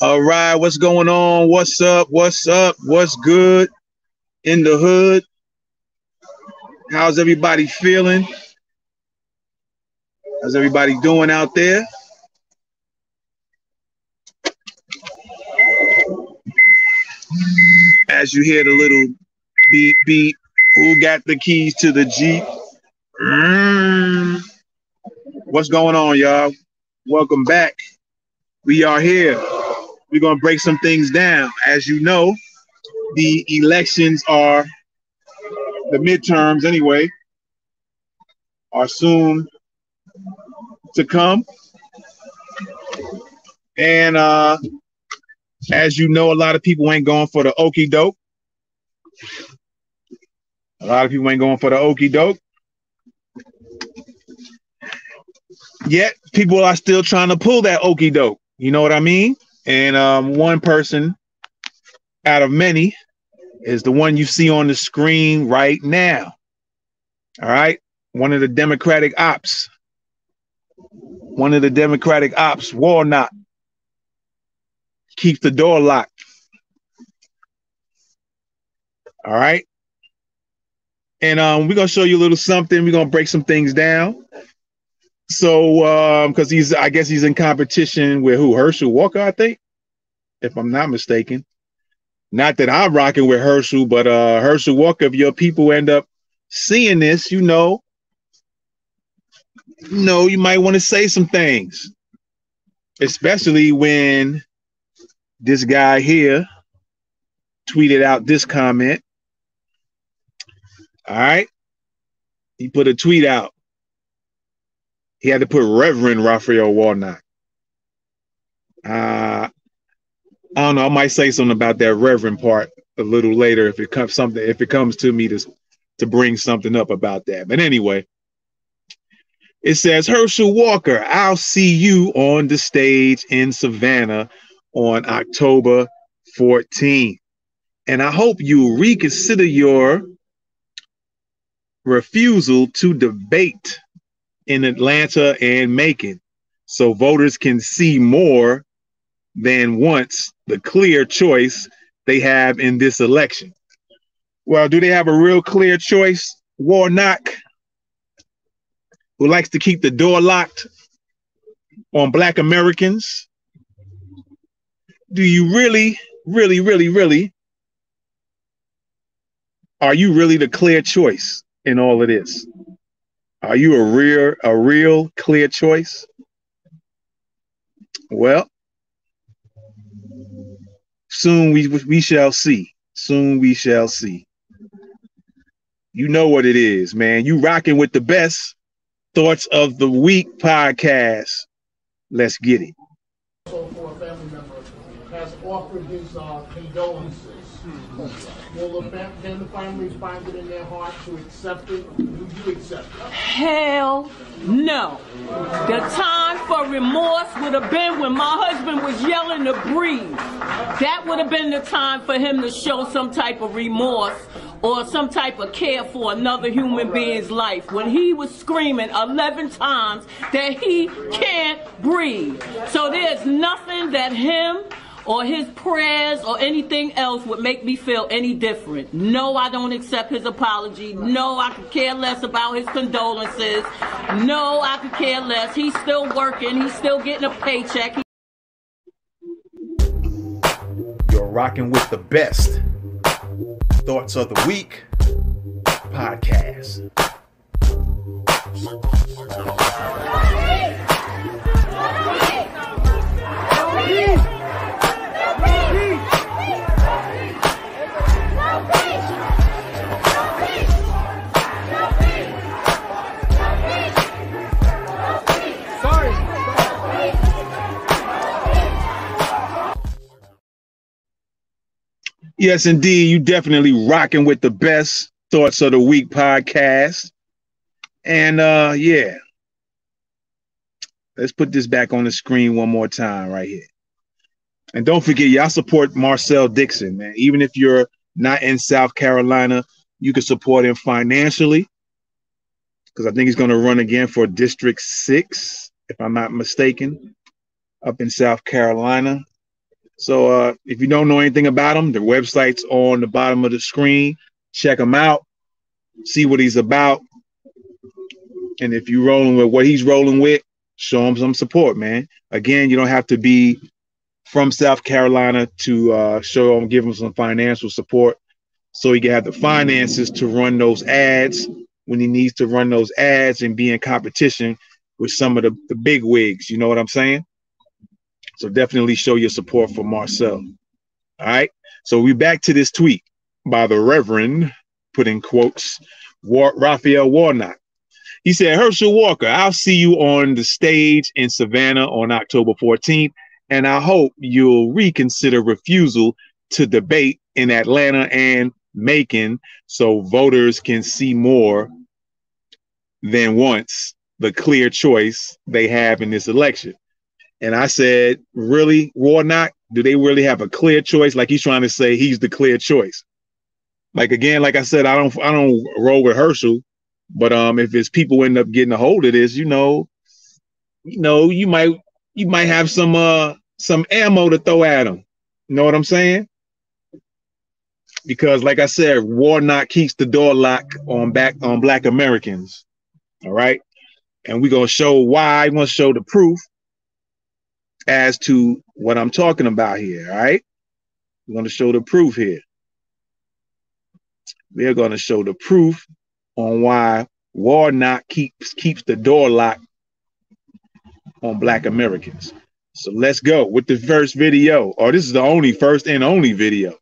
All right, what's going on? What's up? What's up? What's good in the hood? How's everybody feeling? How's everybody doing out there? As you hear the little beep beep, who got the keys to the Jeep? Mm. What's going on, y'all? Welcome back. We are here. We're going to break some things down. As you know, the elections are the midterms anyway are soon to come. And uh as you know, a lot of people ain't going for the okey doke. A lot of people ain't going for the okey doke. Yet people are still trying to pull that okey doke. You know what I mean? And um, one person out of many is the one you see on the screen right now. All right. One of the Democratic ops. One of the Democratic ops, Warnock, keeps the door locked. All right. And um, we're gonna show you a little something. We're gonna break some things down. So um, because he's I guess he's in competition with who? Herschel Walker, I think, if I'm not mistaken. Not that I'm rocking with Herschel, but uh Herschel Walker, if your people end up seeing this, you know, you know, you might want to say some things. Especially when this guy here tweeted out this comment. All right. He put a tweet out. He had to put Reverend Raphael Warnock. Uh, I don't know. I might say something about that Reverend part a little later if it comes something if it comes to me to to bring something up about that. But anyway, it says Herschel Walker, I'll see you on the stage in Savannah on October 14th. And I hope you reconsider your refusal to debate in Atlanta and Macon so voters can see more than once the clear choice they have in this election. Well, do they have a real clear choice? Warnock, who likes to keep the door locked on Black Americans? Do you really, really, really, really, are you really the clear choice in all of this? Are you a real, a real clear choice? Well, soon we we shall see. Soon we shall see. You know what it is, man. You rocking with the best thoughts of the week podcast. Let's get it. So for a family member has offered his uh, condolences. Will the can the families find it in their heart to accept it? Would you accept it? Hell no. The time for remorse would have been when my husband was yelling to breathe. That would have been the time for him to show some type of remorse or some type of care for another human being's life when he was screaming 11 times that he can't breathe. So there's nothing that him or his prayers or anything else would make me feel any different. No, I don't accept his apology. No, I could care less about his condolences. No, I could care less. He's still working. He's still getting a paycheck. You're rocking with the best thoughts of the week podcast. Yes, indeed. You definitely rocking with the best thoughts of the week podcast. And uh yeah. Let's put this back on the screen one more time right here. And don't forget, y'all support Marcel Dixon, man. Even if you're not in South Carolina, you can support him financially. because I think he's going to run again for District 6, if I'm not mistaken, up in South Carolina. So uh, if you don't know anything about him, the website's on the bottom of the screen. Check him out, see what he's about. And if you're rolling with what he's rolling with, show him some support, man. Again, you don't have to be from South Carolina to uh, show him, give him some financial support so he can have the finances to run those ads when he needs to run those ads and be in competition with some of the, the big wigs. You know what I'm saying? So definitely show your support for Marcel. All right. So we back to this tweet by the Reverend, put in quotes, War- Raphael Warnock. He said, Herschel Walker, I'll see you on the stage in Savannah on October 14th, and I hope you'll reconsider refusal to debate in Atlanta and Macon so voters can see more than once the clear choice they have in this election. And I said, really, Warnock, do they really have a clear choice? Like he's trying to say he's the clear choice. Like again, like I said, I don't I don't roll with Herschel, but um if it's people end up getting a hold of this, you know, you know, you might you might have some uh some ammo to throw at them. You know what I'm saying? Because like I said, Warnock keeps the door locked on back on black Americans. All right. And we're gonna show why, we're gonna show the proof as to what I'm talking about here. All right. We're going to show the proof here. We're going to show the proof on why Warnock keeps keeps the door locked on Black Americans. So let's go with the first video. Or oh, this is the only first and only video.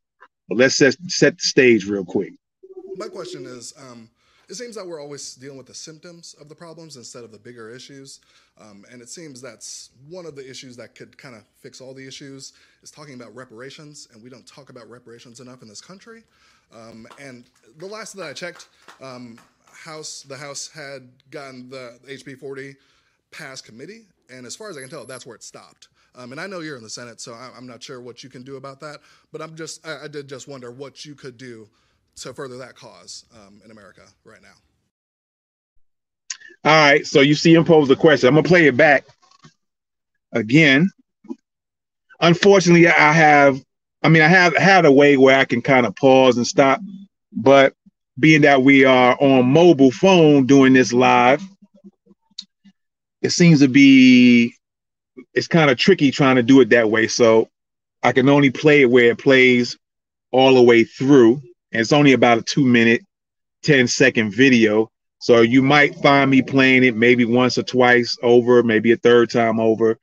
But let's set set the stage real quick. My question is, um, it seems that we're always dealing with the symptoms of the problems instead of the bigger issues. Um, and it seems that's one of the issues that could kind of fix all the issues is talking about reparations. And we don't talk about reparations enough in this country. Um, and the last that I checked, um, House the House had gotten the HB 40 past committee. And as far as I can tell, that's where it stopped. Um, and I know you're in the Senate, so I'm not sure what you can do about that. But I'm just, I, I did just wonder what you could do to further that cause um, in America right now. All right, so you see him pose the question. I'm gonna play it back again. Unfortunately, I have, I mean, I have had a way where I can kind of pause and stop, but being that we are on mobile phone doing this live, it seems to be it's kind of tricky trying to do it that way. So I can only play it where it plays all the way through and it's only about a two minute, 10 second video. So you might find me playing it maybe once or twice over, maybe a third time over,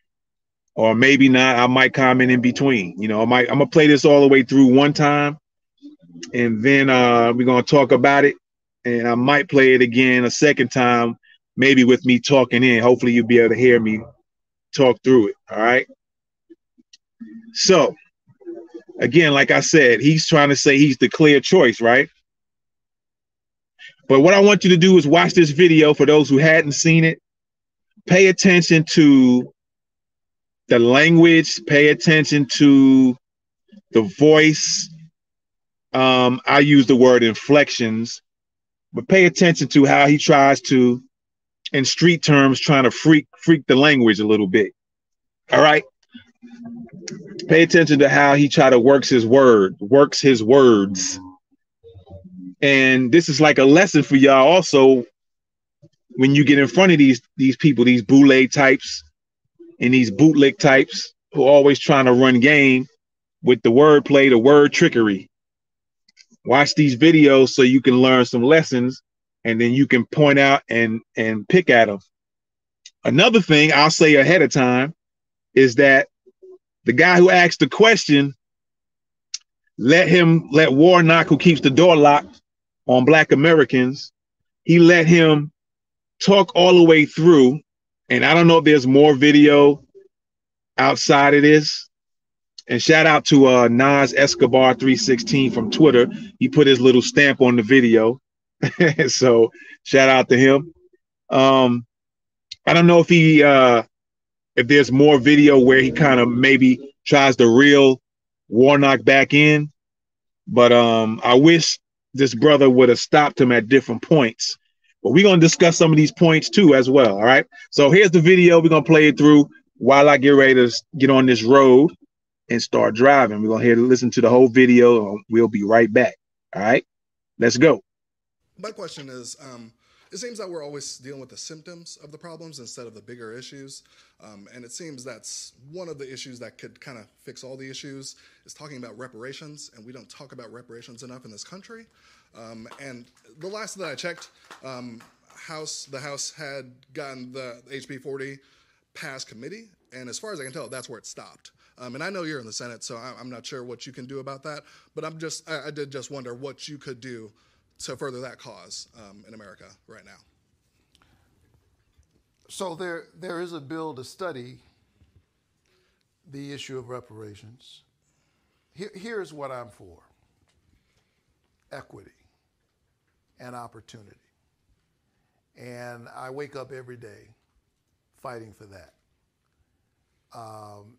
or maybe not. I might comment in between. You know, I might I'm gonna play this all the way through one time, and then uh, we're gonna talk about it, and I might play it again a second time, maybe with me talking in. Hopefully, you'll be able to hear me talk through it. All right. So again, like I said, he's trying to say he's the clear choice, right? But what I want you to do is watch this video for those who hadn't seen it. Pay attention to the language, pay attention to the voice. Um, I use the word inflections, but pay attention to how he tries to, in street terms, trying to freak freak the language a little bit. All right pay attention to how he try to works his word, works his words. And this is like a lesson for y'all also when you get in front of these these people, these boule types and these bootlick types who always trying to run game with the wordplay, the word trickery. Watch these videos so you can learn some lessons and then you can point out and and pick at them. Another thing I'll say ahead of time is that the guy who asked the question, let him let Warnock, who keeps the door locked on Black Americans, he let him talk all the way through. And I don't know if there's more video outside of this. And shout out to uh, Nas Escobar 316 from Twitter. He put his little stamp on the video. so shout out to him. Um, I don't know if he uh, if there's more video where he kind of maybe tries to reel Warnock back in. But um, I wish this brother would have stopped him at different points But we're gonna discuss some of these points too as well. All right. So here's the video. We're gonna play it through while I get ready to get on this road and start driving. We're gonna hear listen to the whole video. We'll be right back. All right. Let's go. My question is, um, it seems that we're always dealing with the symptoms of the problems instead of the bigger issues. Um, and it seems that's one of the issues that could kind of fix all the issues is talking about reparations. And we don't talk about reparations enough in this country. Um, and the last that I checked, um, House the House had gotten the HB 40 passed committee. And as far as I can tell, that's where it stopped. Um, and I know you're in the Senate, so I'm not sure what you can do about that. But I'm just, I, I did just wonder what you could do to further that cause um, in America right now? So there, there is a bill to study the issue of reparations. Here, here's what I'm for equity and opportunity. And I wake up every day fighting for that. Um,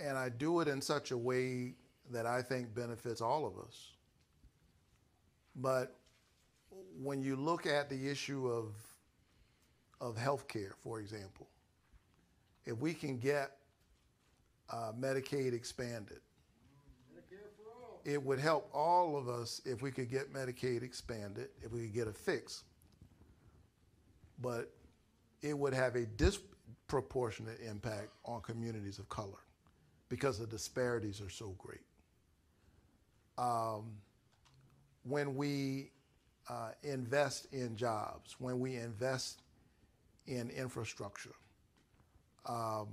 and I do it in such a way that I think benefits all of us. But when you look at the issue of of healthcare, for example, if we can get uh, Medicaid expanded, it would help all of us if we could get Medicaid expanded, if we could get a fix. But it would have a disproportionate impact on communities of color because the disparities are so great. Um, when we uh, invest in jobs, when we invest in infrastructure, um,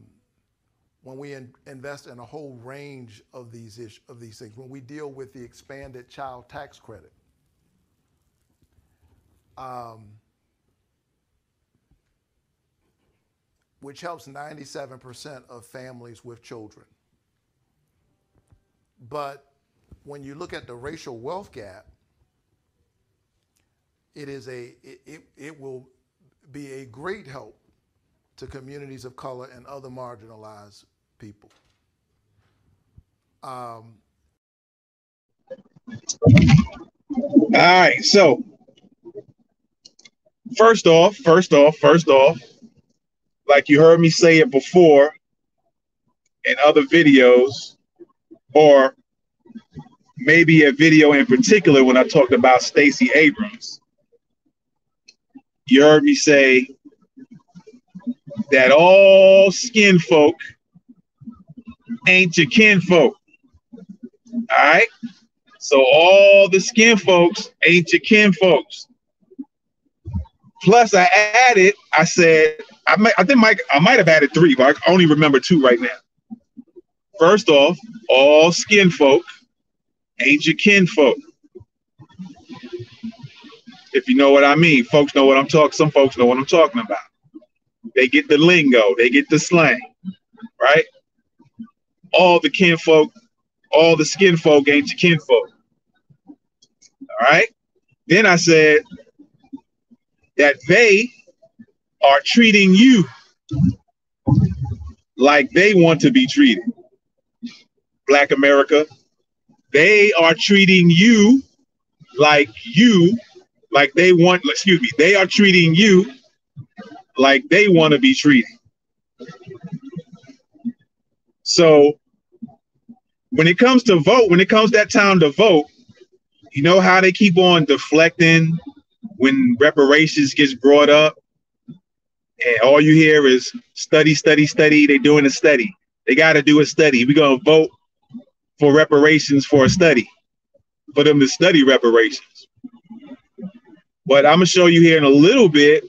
when we in, invest in a whole range of these ish, of these things, when we deal with the expanded child tax credit, um, which helps 97% of families with children. But when you look at the racial wealth gap, it is a it, it, it will be a great help to communities of color and other marginalized people. Um, all right, so first off, first off, first off, like you heard me say it before in other videos, or maybe a video in particular when I talked about Stacey Abrams you heard me say that all skin folk ain't your kin folk. All right. So all the skin folks ain't your kin folks. Plus, I added, I said, I might, I think Mike, I might have added three, but I only remember two right now. First off, all skin folk ain't your kin folk if you know what I mean. Folks know what I'm talking. Some folks know what I'm talking about. They get the lingo, they get the slang, right? All the kinfolk, all the skin folk ain't your kinfolk. All right. Then I said that they are treating you like they want to be treated. Black America, they are treating you like you like they want, excuse me, they are treating you like they want to be treated. So when it comes to vote, when it comes that time to vote, you know how they keep on deflecting when reparations gets brought up? And all you hear is study, study, study. They're doing a study. They got to do a study. We're going to vote for reparations for a study, for them to study reparations. But I'm gonna show you here in a little bit,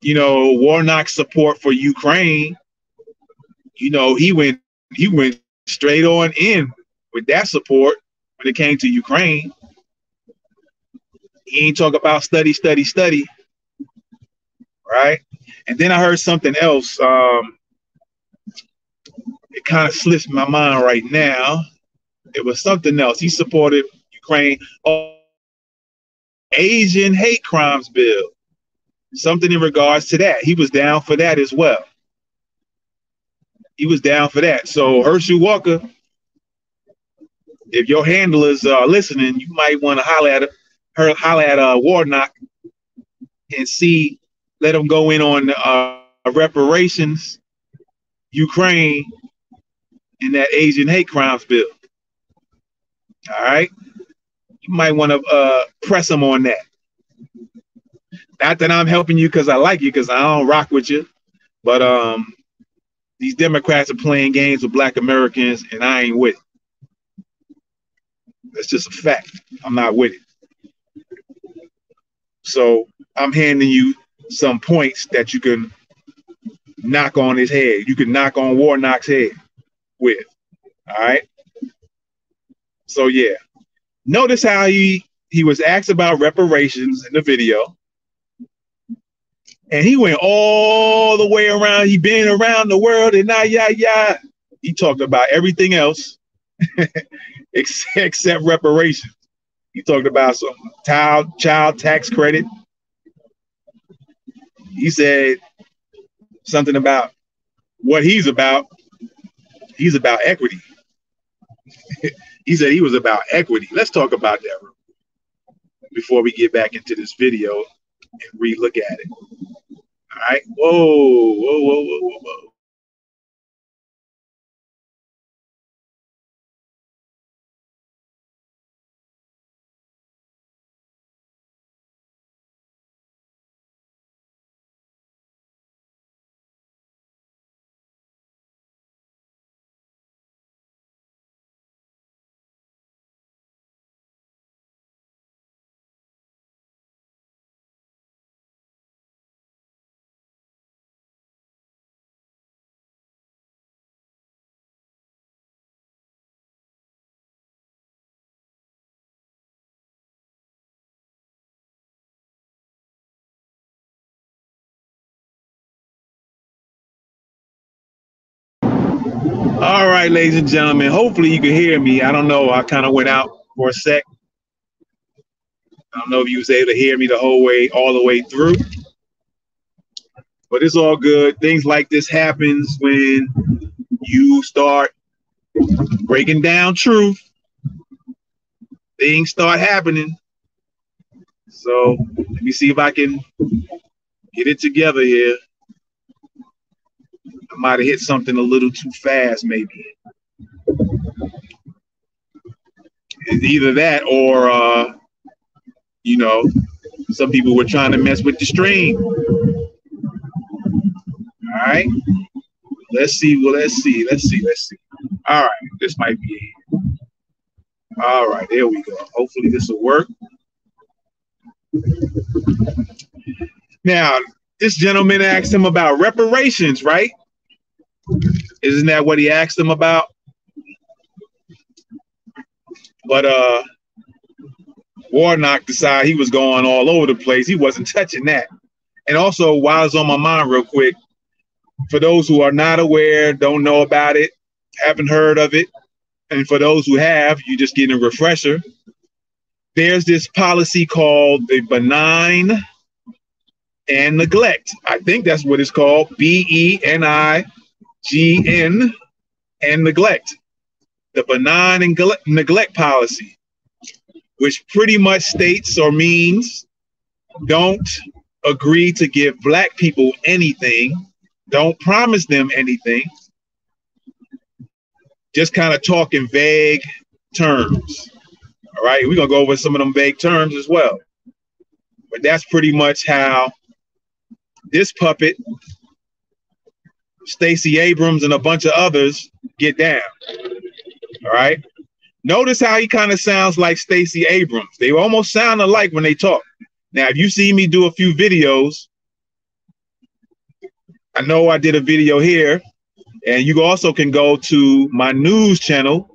you know, Warnock's support for Ukraine. You know, he went he went straight on in with that support when it came to Ukraine. He ain't talk about study, study, study. Right? And then I heard something else. Um, it kind of slips my mind right now. It was something else. He supported Ukraine. Oh, Asian hate crimes bill, something in regards to that. He was down for that as well. He was down for that. So Herschel Walker, if your handlers are listening, you might want to holler at her, holler at uh, Warnock and see, let them go in on uh, reparations, Ukraine, and that Asian hate crimes bill. All right, you might want to uh, press them on that. Not that I'm helping you because I like you, because I don't rock with you, but um, these Democrats are playing games with Black Americans, and I ain't with it. That's just a fact. I'm not with it. So I'm handing you some points that you can knock on his head. You can knock on Warnock's head with. All right. So yeah. Notice how he he was asked about reparations in the video. And he went all the way around. He been around the world and now yeah, yeah. He talked about everything else except, except reparations. He talked about some child child tax credit he said something about what he's about. He's about equity. he said he was about equity. Let's talk about that before we get back into this video and re-look at it. All right. Whoa, whoa, whoa, whoa, whoa, whoa. Right, ladies and gentlemen. Hopefully you can hear me. I don't know. I kind of went out for a sec. I don't know if you was able to hear me the whole way, all the way through. But it's all good. Things like this happens when you start breaking down truth. Things start happening. So let me see if I can get it together here. I might have hit something a little too fast, maybe. Either that or, uh, you know, some people were trying to mess with the stream. All right. Let's see. Well, let's see. Let's see. Let's see. All right. This might be it. All right. There we go. Hopefully this will work. Now, this gentleman asked him about reparations, right? Isn't that what he asked them about? But uh Warnock decided he was going all over the place. He wasn't touching that. And also, while it's on my mind, real quick, for those who are not aware, don't know about it, haven't heard of it, and for those who have, you just getting a refresher. There's this policy called the benign and neglect. I think that's what it's called. B E N I GN and neglect, the benign and neglect policy, which pretty much states or means don't agree to give black people anything, don't promise them anything, just kind of talk in vague terms. All right, we're gonna go over some of them vague terms as well. But that's pretty much how this puppet Stacey Abrams, and a bunch of others get down. All right. Notice how he kind of sounds like Stacey Abrams. They almost sound alike when they talk. Now, if you see me do a few videos, I know I did a video here, and you also can go to my news channel,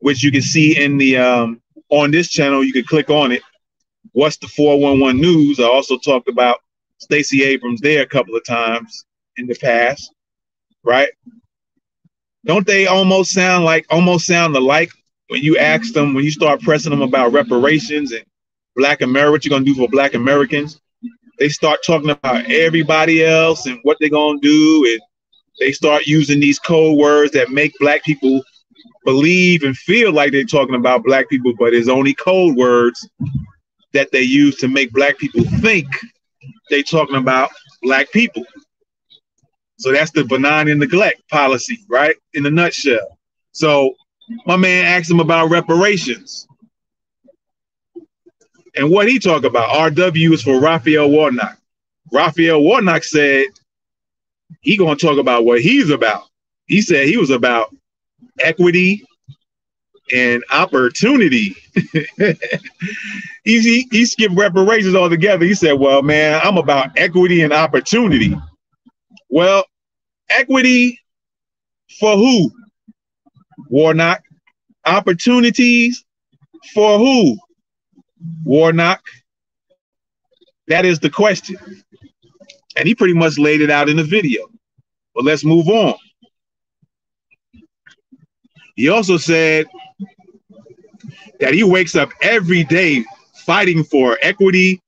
which you can see in the um, on this channel. You can click on it. What's the 411 news? I also talked about Stacey Abrams there a couple of times in the past right? Don't they almost sound like almost sound alike when you ask them when you start pressing them about reparations and Black America, what you're gonna do for Black Americans? They start talking about everybody else and what they're gonna do, and they start using these code words that make Black people believe and feel like they're talking about Black people, but it's only code words that they use to make Black people think they're talking about black people. So that's the benign and neglect policy, right? In a nutshell. So my man asked him about reparations. And what he talked about, RW is for Raphael Warnock. Raphael Warnock said he gonna talk about what he's about. He said he was about equity and opportunity. he, he, he skipped reparations altogether. He said, Well, man, I'm about equity and opportunity. Well, equity for who? Warnock. Opportunities for who? Warnock. That is the question. And he pretty much laid it out in the video. But let's move on. He also said that he wakes up every day fighting for equity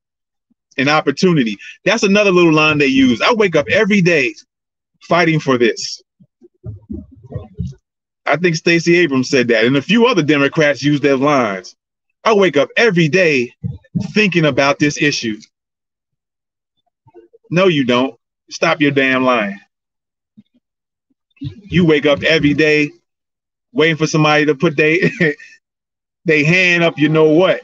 and opportunity. That's another little line they use. I wake up every day fighting for this. I think Stacey Abrams said that, and a few other Democrats use their lines. I wake up every day thinking about this issue. No, you don't. Stop your damn lying. You wake up every day waiting for somebody to put their they hand up, you know what?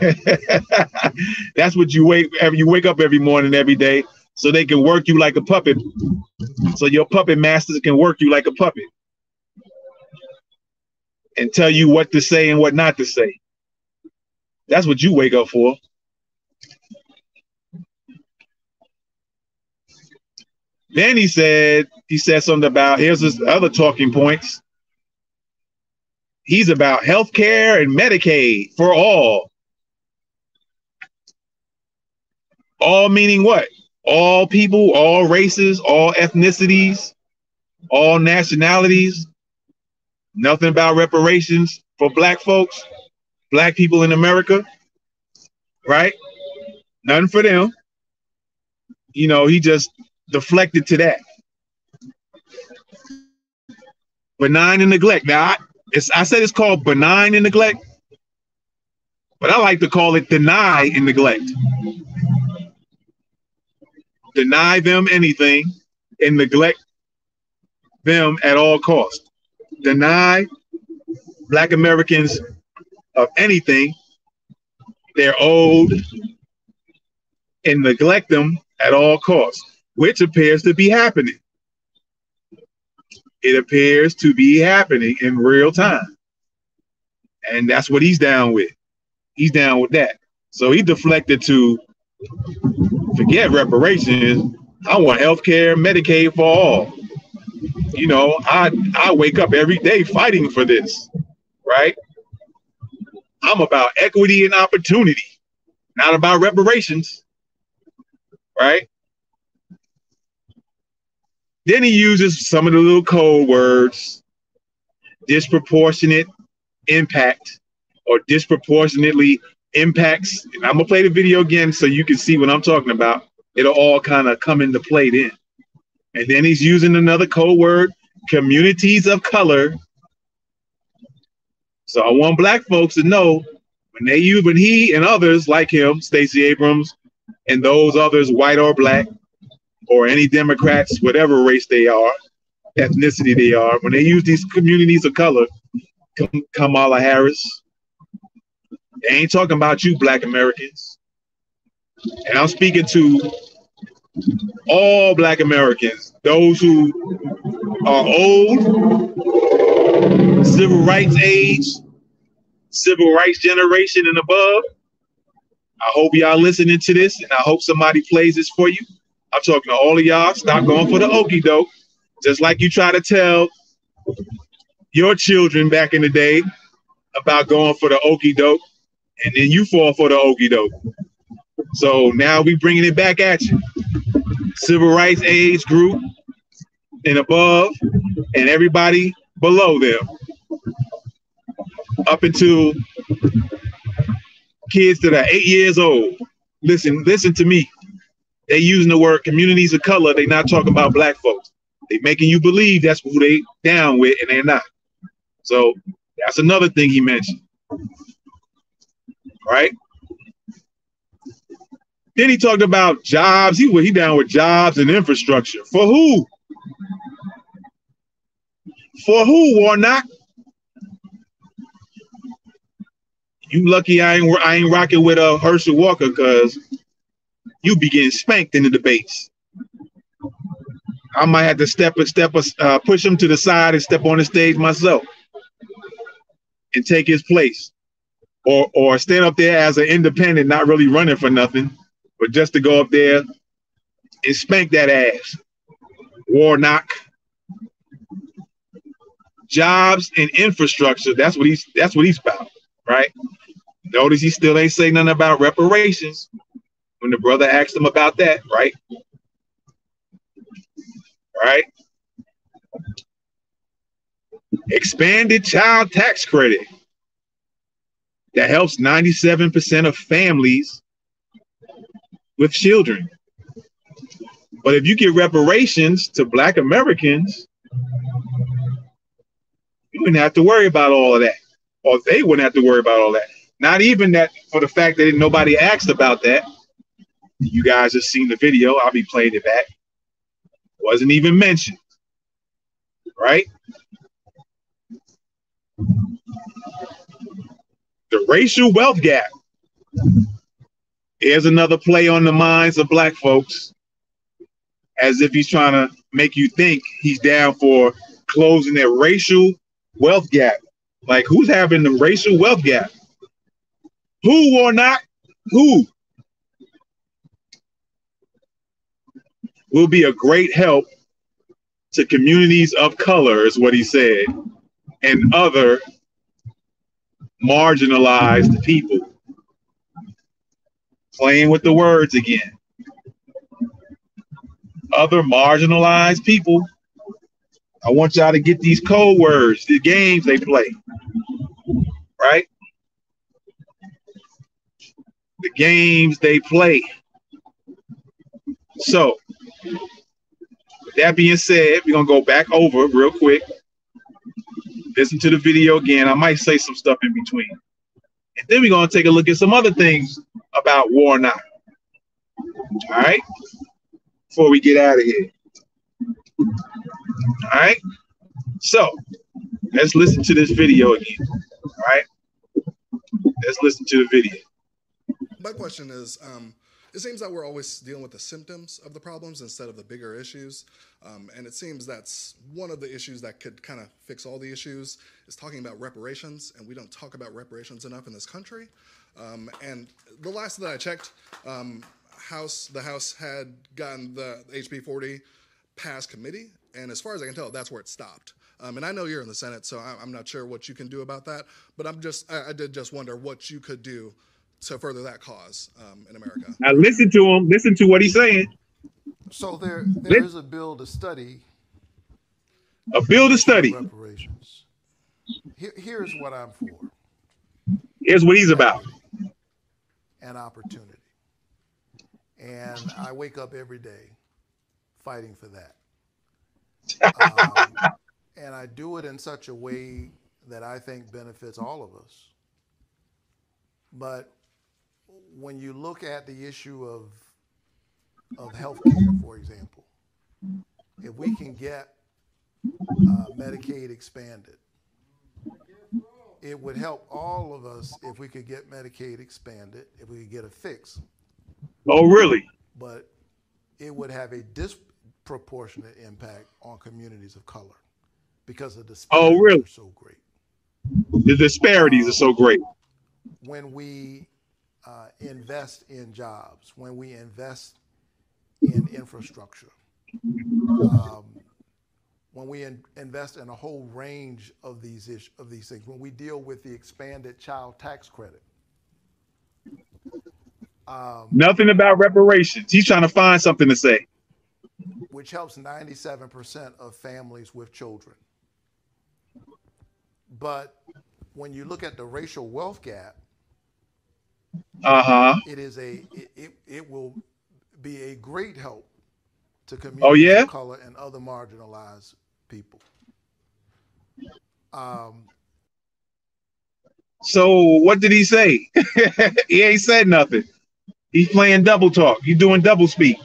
That's what you wake every you wake up every morning, every day, so they can work you like a puppet. So your puppet masters can work you like a puppet and tell you what to say and what not to say. That's what you wake up for. Then he said, he said something about here's his other talking points. He's about health care and Medicaid for all. All meaning what? All people, all races, all ethnicities, all nationalities. Nothing about reparations for black folks, black people in America, right? Nothing for them. You know, he just deflected to that. Benign and neglect. Now, I, I said it's called benign and neglect, but I like to call it deny and neglect. Deny them anything and neglect them at all costs. Deny Black Americans of anything they're owed and neglect them at all costs which appears to be happening. It appears to be happening in real time. And that's what he's down with. He's down with that. So he deflected to forget reparations. I want health care, Medicaid for all. You know, I I wake up every day fighting for this, right? I'm about equity and opportunity, not about reparations, right? Then he uses some of the little code words, disproportionate impact or disproportionately impacts. I'm gonna play the video again so you can see what I'm talking about. It'll all kind of come into play then. And then he's using another code word, communities of color. So I want black folks to know when they use when he and others like him, Stacey Abrams, and those others, white or black, or any Democrats, whatever race they are, ethnicity they are, when they use these communities of color, Kamala Harris, they ain't talking about you, Black Americans. And I'm speaking to all Black Americans, those who are old, civil rights age, civil rights generation and above. I hope y'all listening to this, and I hope somebody plays this for you. I'm talking to all of y'all. Stop going for the okey doke. Just like you try to tell your children back in the day about going for the okey doke, and then you fall for the okey doke. So now we bringing it back at you. Civil rights age group and above, and everybody below them, up until kids that are eight years old. Listen, listen to me they using the word communities of color. They not talking about black folks. They making you believe that's who they down with, and they're not. So that's another thing he mentioned. Right? Then he talked about jobs. He he down with jobs and infrastructure. For who? For who, Warnock? You lucky I ain't I ain't rocking with uh Herschel Walker because you be getting spanked in the debates. I might have to step a step uh, push him to the side and step on the stage myself and take his place, or or stand up there as an independent, not really running for nothing, but just to go up there and spank that ass. Warnock. Jobs and infrastructure. That's what he's that's what he's about, right? Notice he still ain't saying nothing about reparations when the brother asked him about that, right? Right? Expanded child tax credit that helps 97% of families with children. But if you give reparations to Black Americans, you wouldn't have to worry about all of that, or they wouldn't have to worry about all that. Not even that for the fact that nobody asked about that. You guys have seen the video. I'll be playing it back. Wasn't even mentioned. Right? The racial wealth gap. Here's another play on the minds of black folks, as if he's trying to make you think he's down for closing that racial wealth gap. Like, who's having the racial wealth gap? Who or not? Who? Will be a great help to communities of color, is what he said, and other marginalized people. Playing with the words again. Other marginalized people. I want y'all to get these code words, the games they play. Right? The games they play. So, with that being said, we're gonna go back over real quick. Listen to the video again. I might say some stuff in between. And then we're gonna take a look at some other things about Warnock. All right, before we get out of here. All right, so let's listen to this video again. All right, let's listen to the video. My question is um, it seems that we're always dealing with the symptoms of the problems instead of the bigger issues. Um, and it seems that's one of the issues that could kind of fix all the issues is talking about reparations. And we don't talk about reparations enough in this country. Um, and the last that I checked, um, House the House had gotten the HB 40 passed committee, and as far as I can tell, that's where it stopped. Um, and I know you're in the Senate, so I'm not sure what you can do about that. But I'm just I, I did just wonder what you could do to further that cause um, in America. Now listen to him. Listen to what he's saying. So there there is a bill to study. A bill to study reparations. Here, here's what I'm for. Here's what he's about. An opportunity. And I wake up every day fighting for that. Um, and I do it in such a way that I think benefits all of us. But when you look at the issue of of healthcare, for example, if we can get uh, Medicaid expanded, it would help all of us if we could get Medicaid expanded, if we could get a fix. Oh, really? But it would have a disproportionate impact on communities of color because of the disparities oh, really? are so great. The disparities um, are so great. When we uh, invest in jobs, when we invest in infrastructure, um, when we in, invest in a whole range of these ish, of these things, when we deal with the expanded child tax credit. Um, Nothing about reparations. He's trying to find something to say. Which helps 97% of families with children. But when you look at the racial wealth gap, uh-huh. It is a it, it, it will be a great help to communities oh, yeah? of color and other marginalized people. Um, so what did he say? he ain't said nothing. He's playing double talk. He's doing double speak.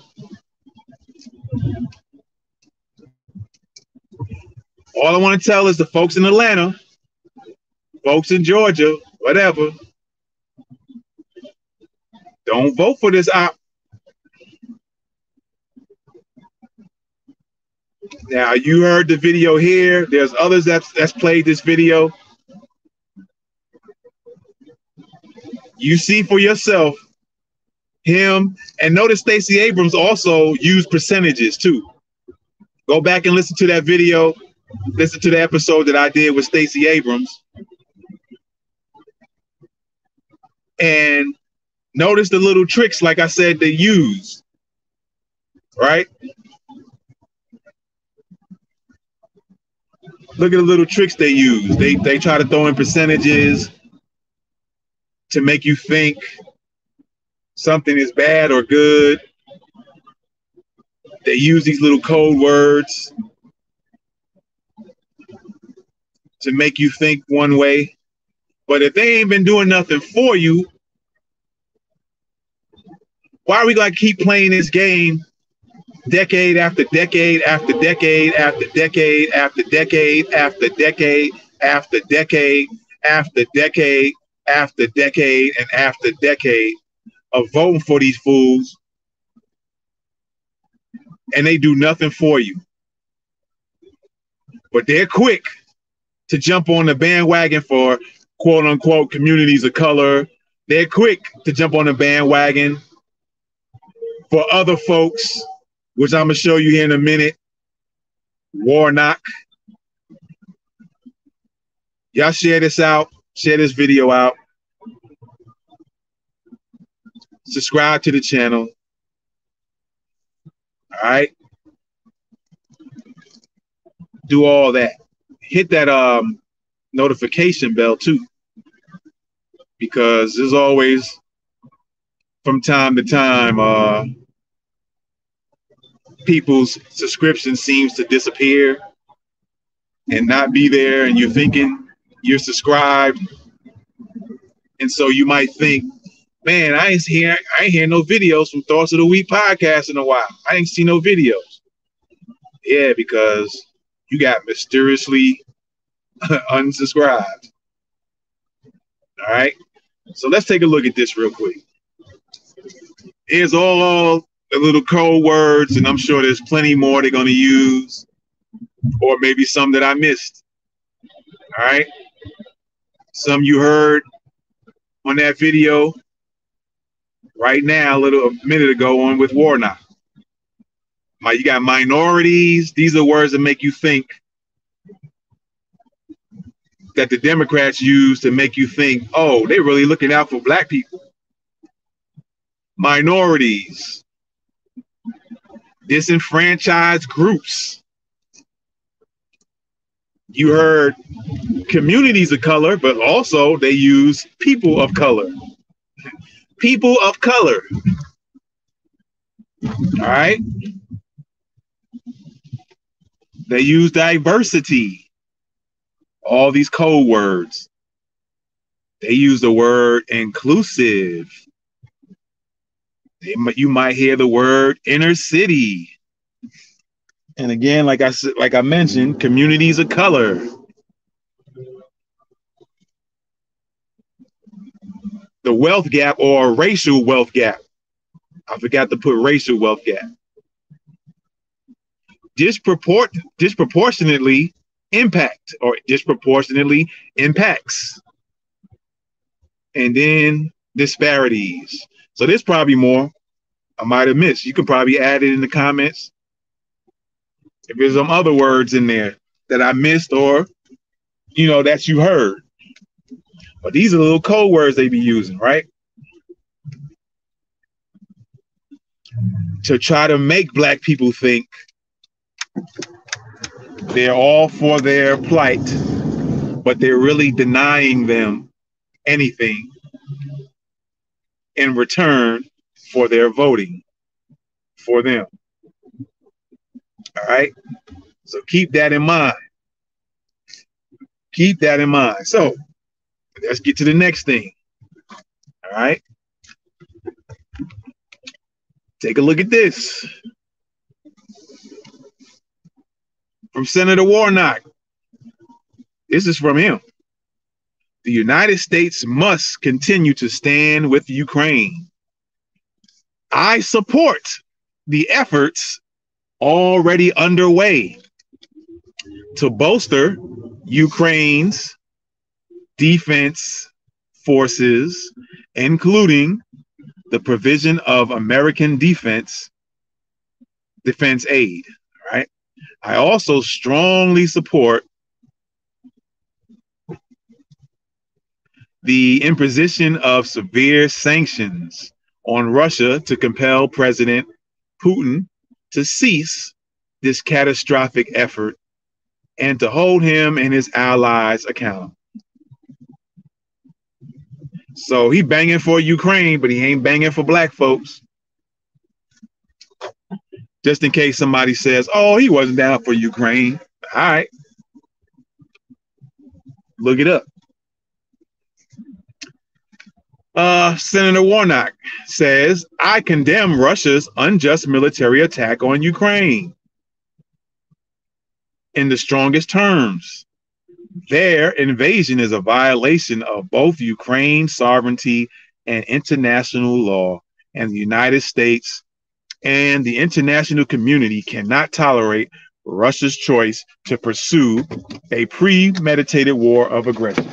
All I want to tell is the folks in Atlanta, folks in Georgia, whatever, don't vote for this op. Now you heard the video here. There's others that's that's played this video. You see for yourself him and notice Stacey Abrams also used percentages too. Go back and listen to that video. Listen to the episode that I did with Stacey Abrams. And notice the little tricks, like I said, they use. Right? Look at the little tricks they use. They they try to throw in percentages to make you think something is bad or good. They use these little code words to make you think one way. But if they ain't been doing nothing for you, why are we gonna keep playing this game decade after decade after decade after decade after decade after decade after decade after decade after decade and after decade of voting for these fools and they do nothing for you. But they're quick to jump on the bandwagon for quote unquote communities of color. They're quick to jump on the bandwagon for other folks, which I'm gonna show you here in a minute. Warnock. Y'all share this out, share this video out. Subscribe to the channel. All right. Do all that. Hit that um notification bell too. Because there's always from time to time uh people's subscription seems to disappear and not be there and you're thinking you're subscribed and so you might think man, I ain't hear I ain't hear no videos from Thoughts of the Week podcast in a while. I ain't seen no videos. Yeah, because you got mysteriously unsubscribed. All right. So let's take a look at this real quick. All, all the little code words, and I'm sure there's plenty more they're going to use, or maybe some that I missed. All right. Some you heard on that video right now, a little a minute ago, on with Warnock. My, you got minorities. These are words that make you think that the Democrats use to make you think, oh, they're really looking out for black people. Minorities, disenfranchised groups. You heard communities of color, but also they use people of color people of color. All right. They use diversity. All these code words. They use the word inclusive. You might hear the word inner city. And again, like I said, like I mentioned, communities of color. the wealth gap or racial wealth gap. I forgot to put racial wealth gap. Disproport- disproportionately impact or disproportionately impacts. And then disparities. So there's probably more I might have missed. You can probably add it in the comments. If there's some other words in there that I missed or, you know, that you heard. But these are little code words they be using, right? To try to make black people think they're all for their plight, but they're really denying them anything in return for their voting for them. All right. So keep that in mind. Keep that in mind. So let's get to the next thing. All right. Take a look at this. From Senator Warnock. This is from him. The United States must continue to stand with Ukraine. I support the efforts already underway to bolster Ukraine's defense forces, including the provision of American defense defense aid. Right. I also strongly support the imposition of severe sanctions on Russia to compel President Putin to cease this catastrophic effort and to hold him and his allies accountable. So he banging for Ukraine, but he ain't banging for black folks. Just in case somebody says, "Oh, he wasn't down for Ukraine." All right, look it up. Uh, Senator Warnock says, I condemn Russia's unjust military attack on Ukraine in the strongest terms. Their invasion is a violation of both Ukraine's sovereignty and international law, and the United States and the international community cannot tolerate Russia's choice to pursue a premeditated war of aggression.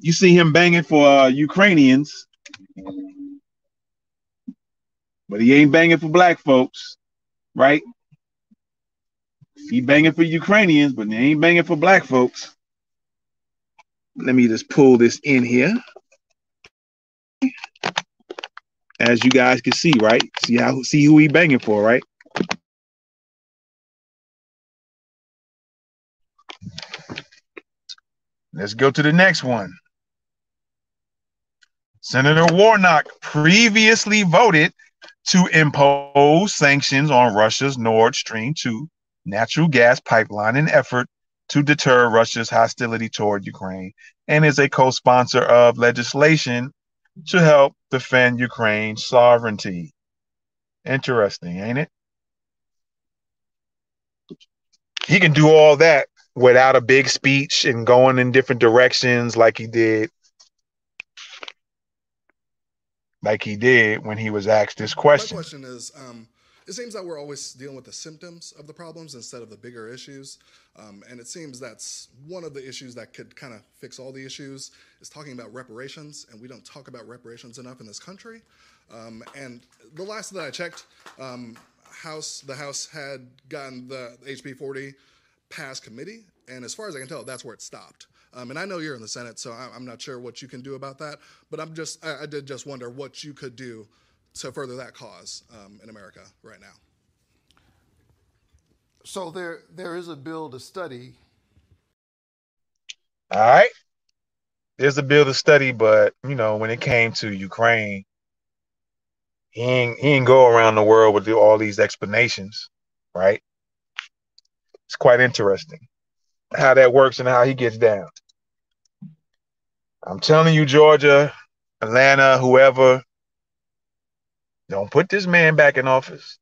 You see him banging for uh, Ukrainians, but he ain't banging for black folks, right? He banging for Ukrainians, but he ain't banging for black folks. Let me just pull this in here. As you guys can see, right? See how see who he banging for, right? Let's go to the next one. Senator Warnock previously voted to impose sanctions on Russia's Nord Stream 2 natural gas pipeline in effort to deter Russia's hostility toward Ukraine and is a co-sponsor of legislation to help defend Ukraine's sovereignty. Interesting, ain't it? He can do all that without a big speech and going in different directions like he did like he did when he was asked this question. My question is, um, it seems that we're always dealing with the symptoms of the problems instead of the bigger issues. Um, and it seems that's one of the issues that could kind of fix all the issues is talking about reparations. And we don't talk about reparations enough in this country. Um, and the last that I checked, um, House the House had gotten the HB 40 passed committee. And as far as I can tell, that's where it stopped. Um, and I know you're in the Senate, so I'm not sure what you can do about that. But I'm just, I, I did just wonder what you could do to further that cause um, in America right now. So there, there is a bill to study. All right, there's a bill to study, but you know, when it came to Ukraine, he ain't he ain't go around the world with all these explanations, right? It's quite interesting how that works and how he gets down. I'm telling you, Georgia, Atlanta, whoever, don't put this man back in office.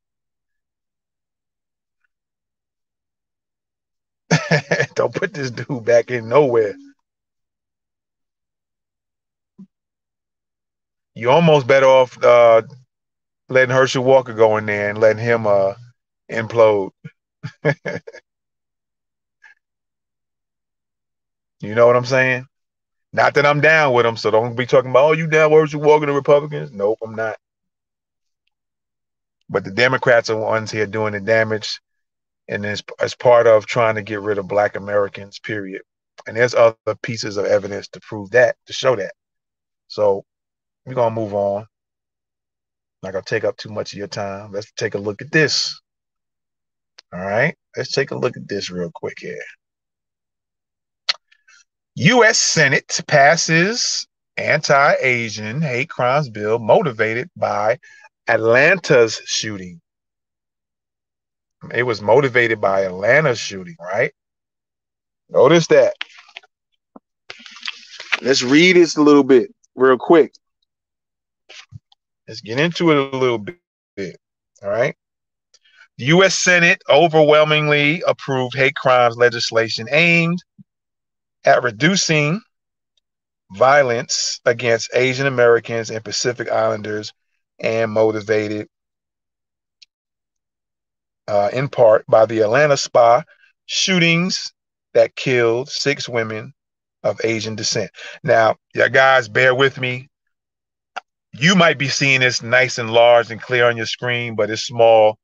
don't put this dude back in nowhere. You're almost better off uh, letting Herschel Walker go in there and letting him uh, implode. You know what I'm saying? Not that I'm down with them, so don't be talking about, oh, you down with you walking the Republicans? Nope, I'm not. But the Democrats are the ones here doing the damage, and as, as part of trying to get rid of Black Americans, period. And there's other pieces of evidence to prove that, to show that. So we're gonna move on. Not gonna take up too much of your time. Let's take a look at this. All right, let's take a look at this real quick here. U.S. Senate passes anti-Asian hate crimes bill motivated by Atlanta's shooting. It was motivated by Atlanta's shooting, right? Notice that. Let's read this a little bit real quick. Let's get into it a little bit. All right. The U.S. Senate overwhelmingly approved hate crimes legislation aimed at reducing violence against Asian Americans and Pacific Islanders and motivated uh, in part by the Atlanta spa shootings that killed six women of Asian descent. Now, yeah, guys, bear with me. You might be seeing this nice and large and clear on your screen, but it's small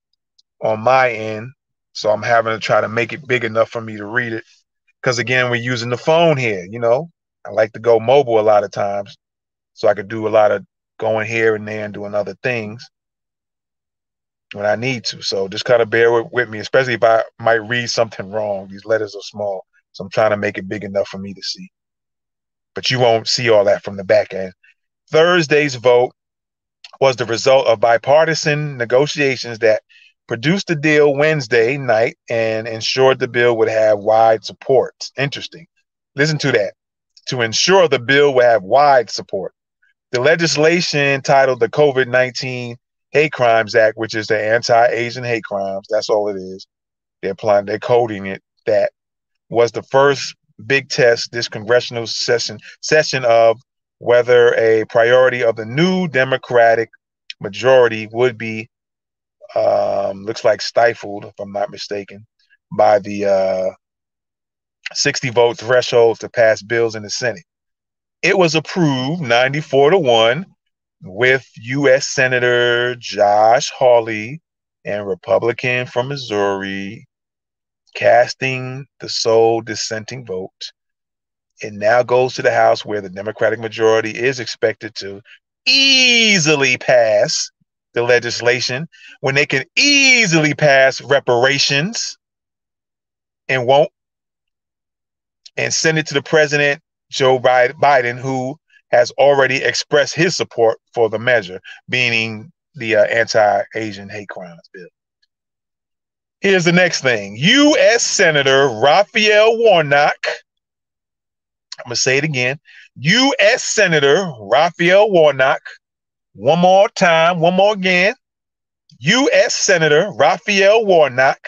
on my end. So I'm having to try to make it big enough for me to read it. Because again, we're using the phone here, you know. I like to go mobile a lot of times. So I could do a lot of going here and there and doing other things when I need to. So just kind of bear with, with, me, especially if I might read something wrong. These letters are small, so I'm trying to make it big enough for me to see. But you won't see all that from the back end. Thursday's vote was the result of bipartisan negotiations that produced the deal Wednesday night and ensured the bill would have wide support. Interesting. Listen to that. To ensure the bill would have wide support. The legislation titled the COVID 19 Hate Crimes Act, which is the anti-Asian hate crimes. That's all it is. They're applying, they're coding it. That was the first big test this congressional session session of whether a priority of the new Democratic majority would be um, looks like stifled, if I'm not mistaken, by the uh, 60 vote threshold to pass bills in the Senate. It was approved 94 to 1 with U.S. Senator Josh Hawley and Republican from Missouri casting the sole dissenting vote. It now goes to the House where the Democratic majority is expected to easily pass the legislation when they can easily pass reparations and won't and send it to the president Joe Biden who has already expressed his support for the measure, meaning the uh, anti Asian hate crimes bill. Here's the next thing U.S. Senator Raphael Warnock. I'm going to say it again. U.S. Senator Raphael Warnock. One more time, one more again. U.S. Senator Raphael Warnock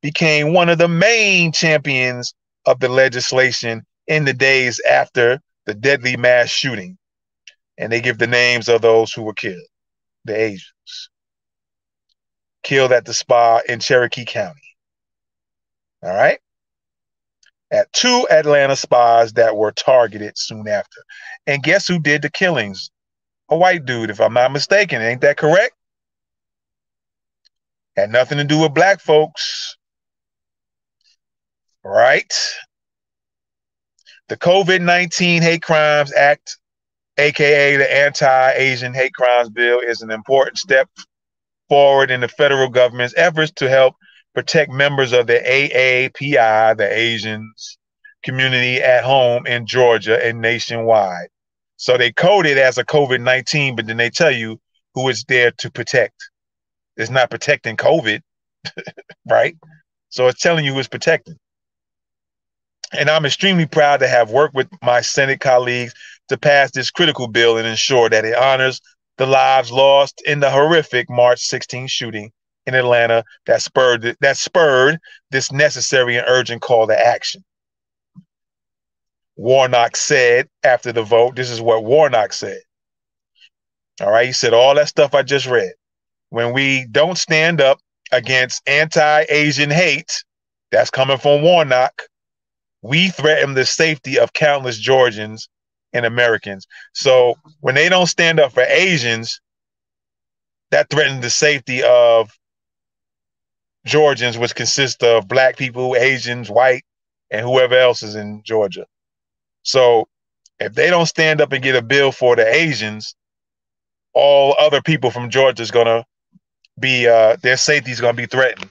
became one of the main champions of the legislation in the days after the deadly mass shooting, and they give the names of those who were killed, the Asians, killed at the spa in Cherokee County. All right. At two Atlanta spas that were targeted soon after. And guess who did the killings? A white dude, if I'm not mistaken. Ain't that correct? Had nothing to do with black folks. Right? The COVID 19 Hate Crimes Act, aka the Anti Asian Hate Crimes Bill, is an important step forward in the federal government's efforts to help protect members of the AAPI, the Asians community at home in Georgia and nationwide. So they code it as a COVID 19, but then they tell you who is there to protect. It's not protecting COVID, right? So it's telling you who is protecting. And I'm extremely proud to have worked with my Senate colleagues to pass this critical bill and ensure that it honors the lives lost in the horrific March 16 shooting in Atlanta that spurred that spurred this necessary and urgent call to action. Warnock said after the vote, this is what Warnock said. All right, he said all that stuff I just read. When we don't stand up against anti-Asian hate, that's coming from Warnock, we threaten the safety of countless Georgians and Americans. So when they don't stand up for Asians, that threatens the safety of Georgians, which consist of black people, Asians, white, and whoever else is in Georgia. So if they don't stand up and get a bill for the Asians, all other people from Georgia is gonna be uh, their safety is gonna be threatened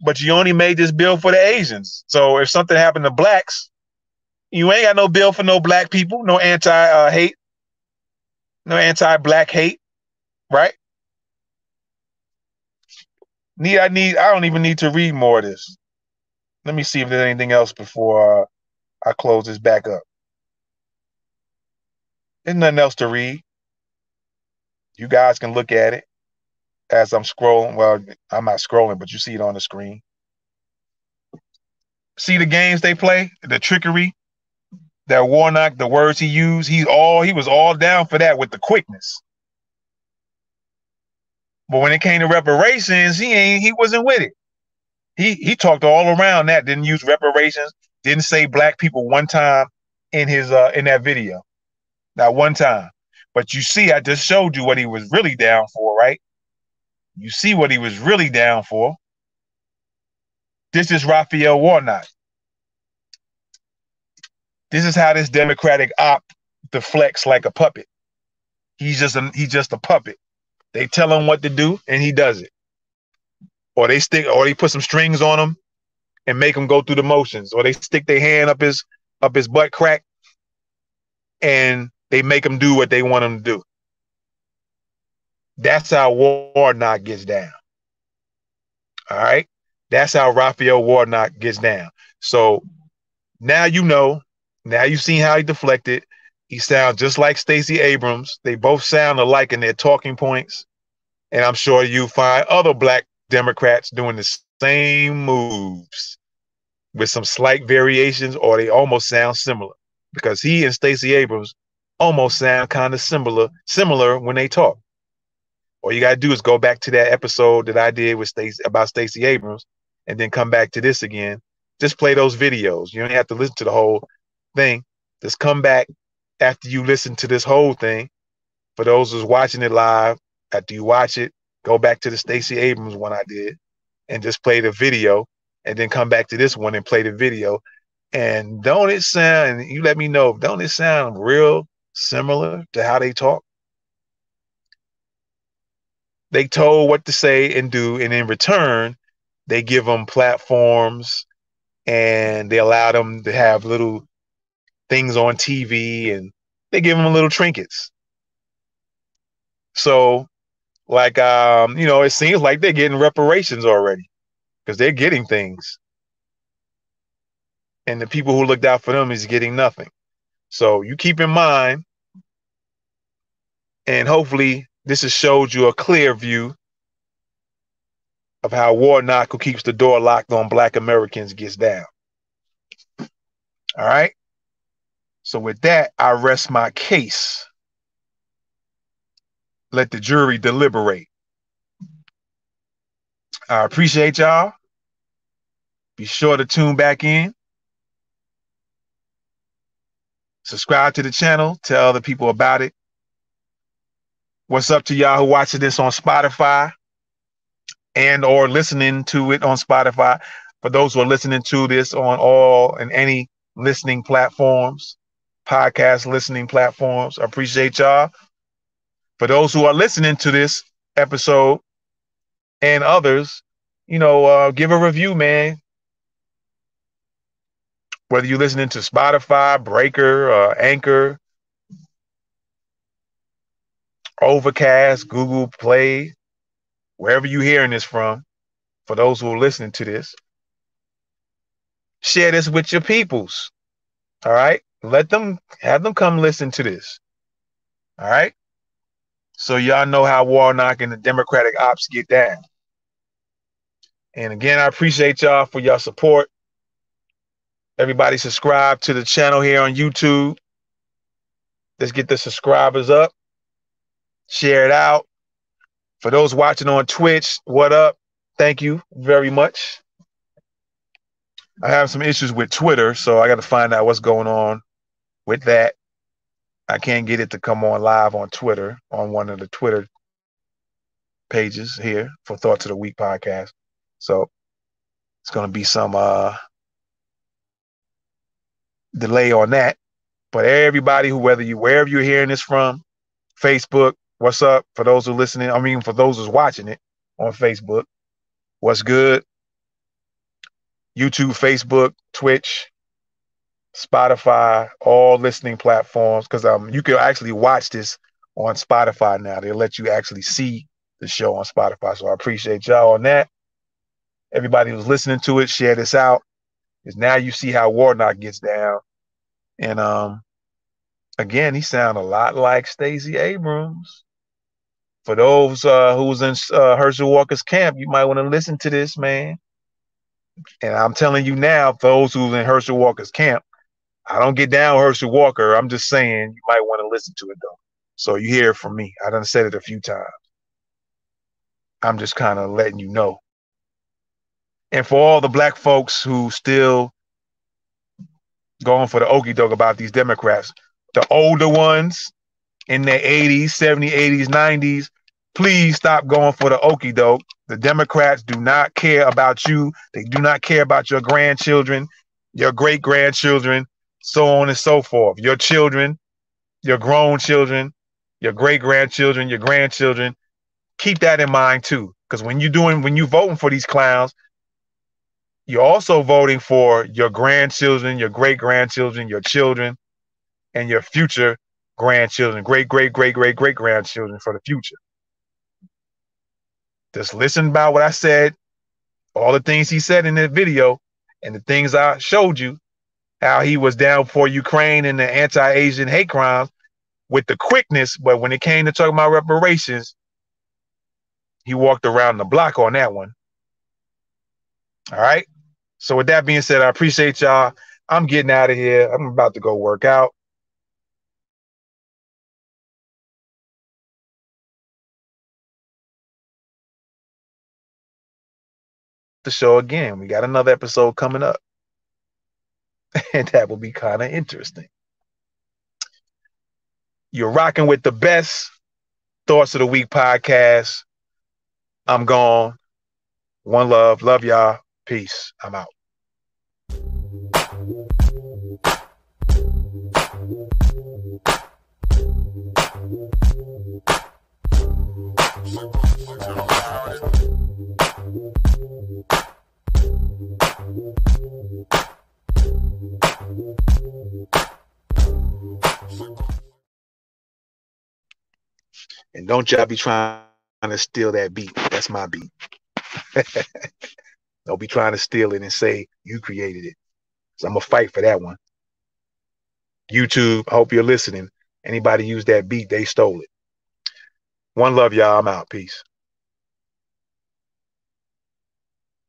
but you only made this bill for the Asians. So if something happened to blacks, you ain't got no bill for no black people, no anti uh, hate, no anti black hate, right? Need I need I don't even need to read more of this. Let me see if there's anything else before uh, I close this back up. There's nothing else to read. You guys can look at it as I'm scrolling. Well, I'm not scrolling, but you see it on the screen. See the games they play, the trickery, that Warnock, the words he used, he all he was all down for that with the quickness. But when it came to reparations, he ain't he wasn't with it. He he talked all around that, didn't use reparations, didn't say black people one time in his uh in that video. Not one time. But you see, I just showed you what he was really down for, right? You see what he was really down for. This is Raphael Warnock. This is how this Democratic op deflects like a puppet. He's just a he's just a puppet. They tell him what to do and he does it. Or they stick or they put some strings on him and make him go through the motions. Or they stick their hand up his up his butt crack and they make him do what they want him to do. That's how Warnock gets down. All right. That's how Raphael Warnock gets down. So now you know now you've seen how he deflected. He sounds just like Stacey Abrams. They both sound alike in their talking points. And I'm sure you find other black Democrats doing the same moves with some slight variations, or they almost sound similar because he and Stacey Abrams almost sound kind of similar, similar when they talk. All you gotta do is go back to that episode that I did with Stacey about Stacey Abrams, and then come back to this again. Just play those videos. You don't have to listen to the whole thing. Just come back after you listen to this whole thing. For those who's watching it live, after you watch it, go back to the Stacey Abrams one I did and just play the video and then come back to this one and play the video. And don't it sound, you let me know, don't it sound real similar to how they talk? They told what to say and do, and in return, they give them platforms and they allow them to have little things on TV and they give them little trinkets. So, like, um, you know, it seems like they're getting reparations already because they're getting things. And the people who looked out for them is getting nothing. So you keep in mind, and hopefully this has showed you a clear view of how Warnock, who keeps the door locked on Black Americans, gets down. All right. So with that, I rest my case. Let the jury deliberate. I appreciate y'all. Be sure to tune back in. Subscribe to the channel. Tell other people about it. What's up to y'all who watching this on Spotify and or listening to it on Spotify? For those who are listening to this on all and any listening platforms, podcast listening platforms. I appreciate y'all. For those who are listening to this episode and others, you know, uh, give a review, man. Whether you're listening to Spotify, Breaker, uh, Anchor, Overcast, Google Play, wherever you're hearing this from, for those who are listening to this, share this with your peoples. All right. Let them have them come listen to this. All right. So y'all know how Warnock and the Democratic ops get down. And again, I appreciate y'all for your support. Everybody subscribe to the channel here on YouTube. Let's get the subscribers up. Share it out. For those watching on Twitch, what up? Thank you very much. I have some issues with Twitter, so I got to find out what's going on with that, I can't get it to come on live on Twitter, on one of the Twitter pages here for Thoughts of the Week podcast. So it's going to be some uh, delay on that. But everybody who, whether you, wherever you're hearing this from, Facebook, what's up? For those who are listening, I mean, for those who's watching it on Facebook, what's good? YouTube, Facebook, Twitch, Spotify, all listening platforms, because um you can actually watch this on Spotify now. They'll let you actually see the show on Spotify. So I appreciate y'all on that. Everybody who's listening to it, share this out. Because now you see how Warnock gets down. And um again, he sound a lot like Stacey Abrams. for those uh, who was in uh, Herschel Walker's camp, you might want to listen to this, man. And I'm telling you now, those who's in Herschel Walker's camp, I don't get down Herschel Walker. I'm just saying you might want to listen to it though. So you hear it from me. I done said it a few times. I'm just kind of letting you know. And for all the black folks who still going for the okey doke about these Democrats, the older ones in their 80s, 70s, 80s, 90s, please stop going for the okey doke. The Democrats do not care about you. They do not care about your grandchildren, your great grandchildren, so on and so forth. Your children, your grown children, your great grandchildren, your grandchildren. Keep that in mind too. Because when you're doing, when you're voting for these clowns, you're also voting for your grandchildren, your great grandchildren, your children, and your future grandchildren, great, great, great, great, great grandchildren for the future. Just listen about what I said, all the things he said in that video, and the things I showed you, how he was down for Ukraine and the anti-Asian hate crimes with the quickness, but when it came to talking about reparations, he walked around the block on that one. All right. So with that being said, I appreciate y'all. I'm getting out of here. I'm about to go work out. The show again. We got another episode coming up. and that will be kind of interesting. You're rocking with the best Thoughts of the Week podcast. I'm gone. One love. Love y'all. Peace. I'm out. And don't y'all be trying to steal that beat. That's my beat. don't be trying to steal it and say you created it. So I'm gonna fight for that one. YouTube, I hope you're listening. Anybody use that beat, they stole it. One love, y'all. I'm out. Peace.